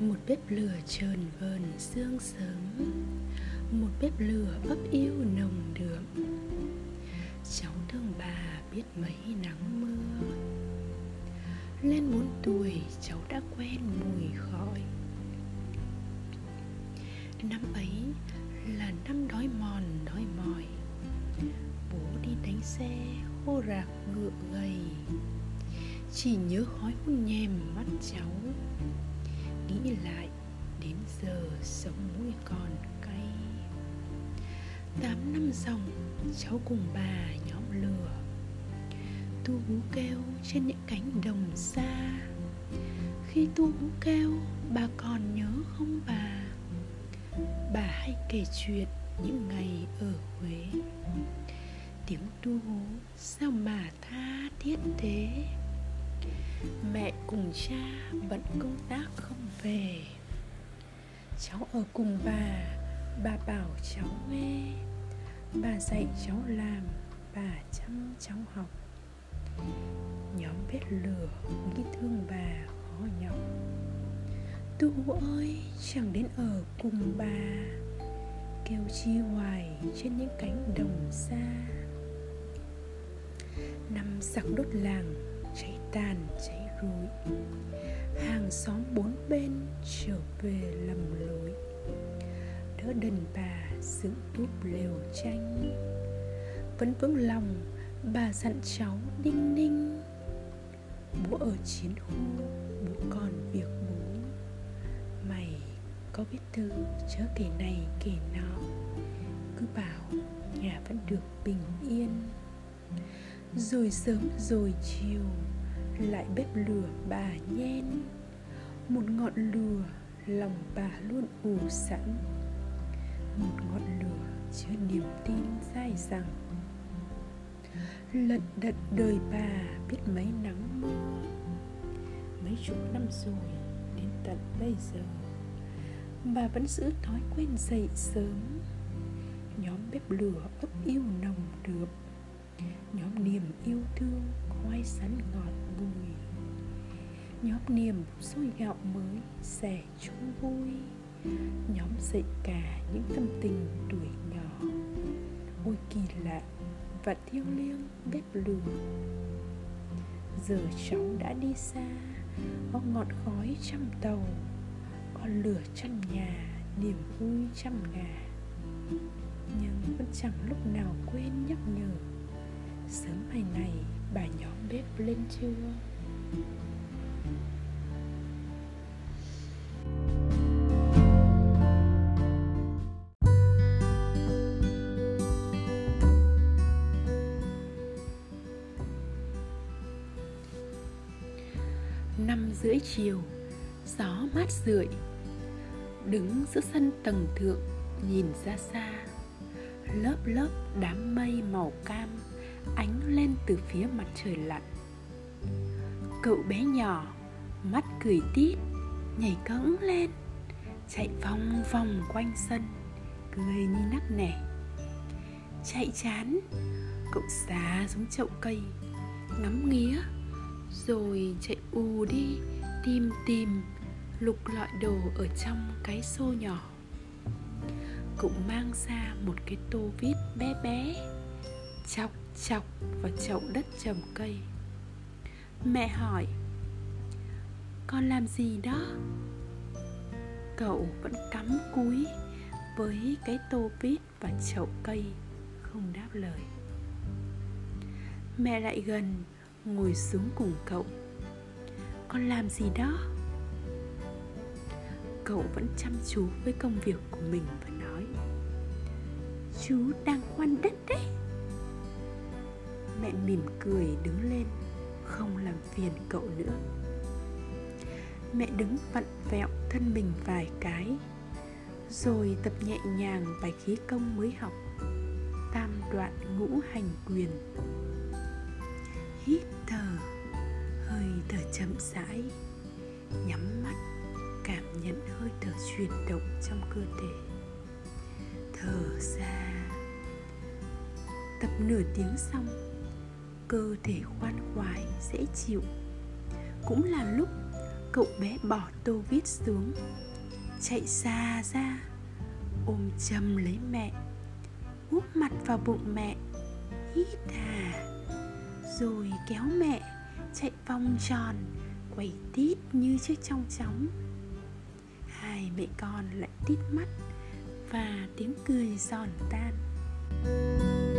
một bếp lửa trờn vờn sương sớm, một bếp lửa ấp yêu nồng đượm. Cháu thương bà biết mấy nắng mưa. Lên bốn tuổi, cháu đã quen mùi khói. Năm ấy là năm đói mòn, đói mỏi. Bố đi đánh xe, khô rạc ngựa gầy. Chỉ nhớ khói hun nhèm mắt cháu nghĩ lại, đến giờ sống mũi còn cay. Tám năm dòng, cháu cùng bà nhóm lửa. Tu hú kêu trên những cánh đồng xa. Khi tu hú kêu, bà còn nhớ không bà? Bà hay kể chuyện những ngày ở huế. Tiếng tu hú sao mà tha thiết thế? Mẹ cùng cha bận công tác không về. Cháu ở cùng bà bà bảo cháu nghe. Bà dạy cháu làm, bà chăm cháu học. Nhóm bếp lửa, nghĩ thương bà, khó nhọc. Tu ơi, chẳng đến ở cùng bà. Kêu chi hoài trên những cánh đồng xa. Năm giặc đốt làng tàn cháy rụi. Hàng xóm bốn bên trở về lầm lối đỡ đần bà dựng túp lều tranh. Vẫn vững lòng, bà dặn cháu đinh ninh. Bố ở chiến khu bố còn việc bố mày có biết thư chớ kể này kể nọ. Cứ bảo nhà vẫn được bình yên. Rồi sớm rồi chiều lại bếp lửa bà nhen. Một ngọn lửa lòng bà luôn ủ sẵn. Một ngọn lửa chứa niềm tin dai dẳng. Lận đận đời bà biết mấy nắng mưa. Mấy chục năm rồi, đến tận bây giờ, bà vẫn giữ thói quen dậy sớm. Nhóm bếp lửa ấp yêu nồng được nhóm niềm yêu thương khoai sắn ngọt bùi nhóm niềm xôi gạo mới sẻ chung vui. Nhóm dậy cả những tâm tình tuổi nhỏ. Ôi kỳ lạ và thiêng liêng bếp lửa. Giờ cháu đã đi xa, có ngọn khói trăm tàu, có lửa trăm nhà, niềm vui trăm ngà. Nhưng vẫn chẳng lúc nào quên nhắc nhở, sớm mai này bà nhóm bếp lên chưa? Năm rưỡi chiều, gió mát rượi. Đứng giữa sân tầng thượng, nhìn ra xa. Lớp lớp đám mây màu cam ánh lên từ phía mặt trời lặn. Cậu bé nhỏ, mắt cười tít, nhảy cẫng lên, chạy vòng vòng quanh sân, cười như nắc nẻ. Chạy chán, cậu xá xuống chậu cây, ngắm nghía, rồi chạy ù đi, tìm tìm, lục lọi đồ ở trong cái xô nhỏ. Cậu mang ra một cái tô vít bé bé chọc chọc vào chậu đất trồng cây. Mẹ hỏi, con làm gì đó? Cậu vẫn cắm cúi với cái tô vít và chậu cây, không đáp lời. Mẹ lại gần, ngồi xuống cùng cậu. Con làm gì đó? Cậu vẫn chăm chú với công việc của mình và nói, chú đang khoan đất mỉm cười đứng lên, không làm phiền cậu nữa. Mẹ đứng vặn vẹo thân mình vài cái, rồi tập nhẹ nhàng bài khí công mới học, tam đoạn ngũ hành quyền. Hít thở, hơi thở chậm rãi, nhắm mắt, cảm nhận hơi thở chuyển động trong cơ thể. Thở ra. Tập nửa tiếng xong cơ thể khoan khoái, dễ chịu. Cũng là lúc cậu bé bỏ tô vít xuống, chạy xa ra, ôm chầm lấy mẹ úp mặt vào bụng mẹ, hít hà, rồi kéo mẹ chạy vòng tròn, quẩy tít như chiếc trong chóng. Hai mẹ con lại tít mắt và tiếng cười giòn tan. thank you